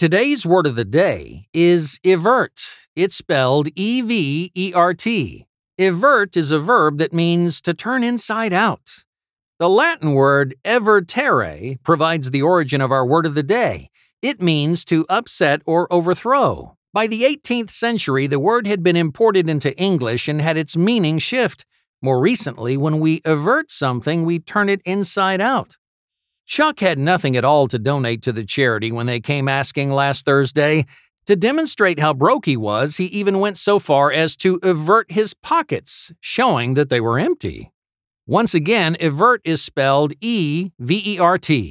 Today's word of the day is evert. It's spelled E V E R T. Evert is a verb that means to turn inside out. The Latin word evertere provides the origin of our word of the day. It means to upset or overthrow. By the 18th century, the word had been imported into English and had its meaning shift. More recently, when we evert something, we turn it inside out. Chuck had nothing at all to donate to the charity when they came asking last Thursday. To demonstrate how broke he was, he even went so far as to evert his pockets, showing that they were empty. Once again, evert is spelled E V E R T.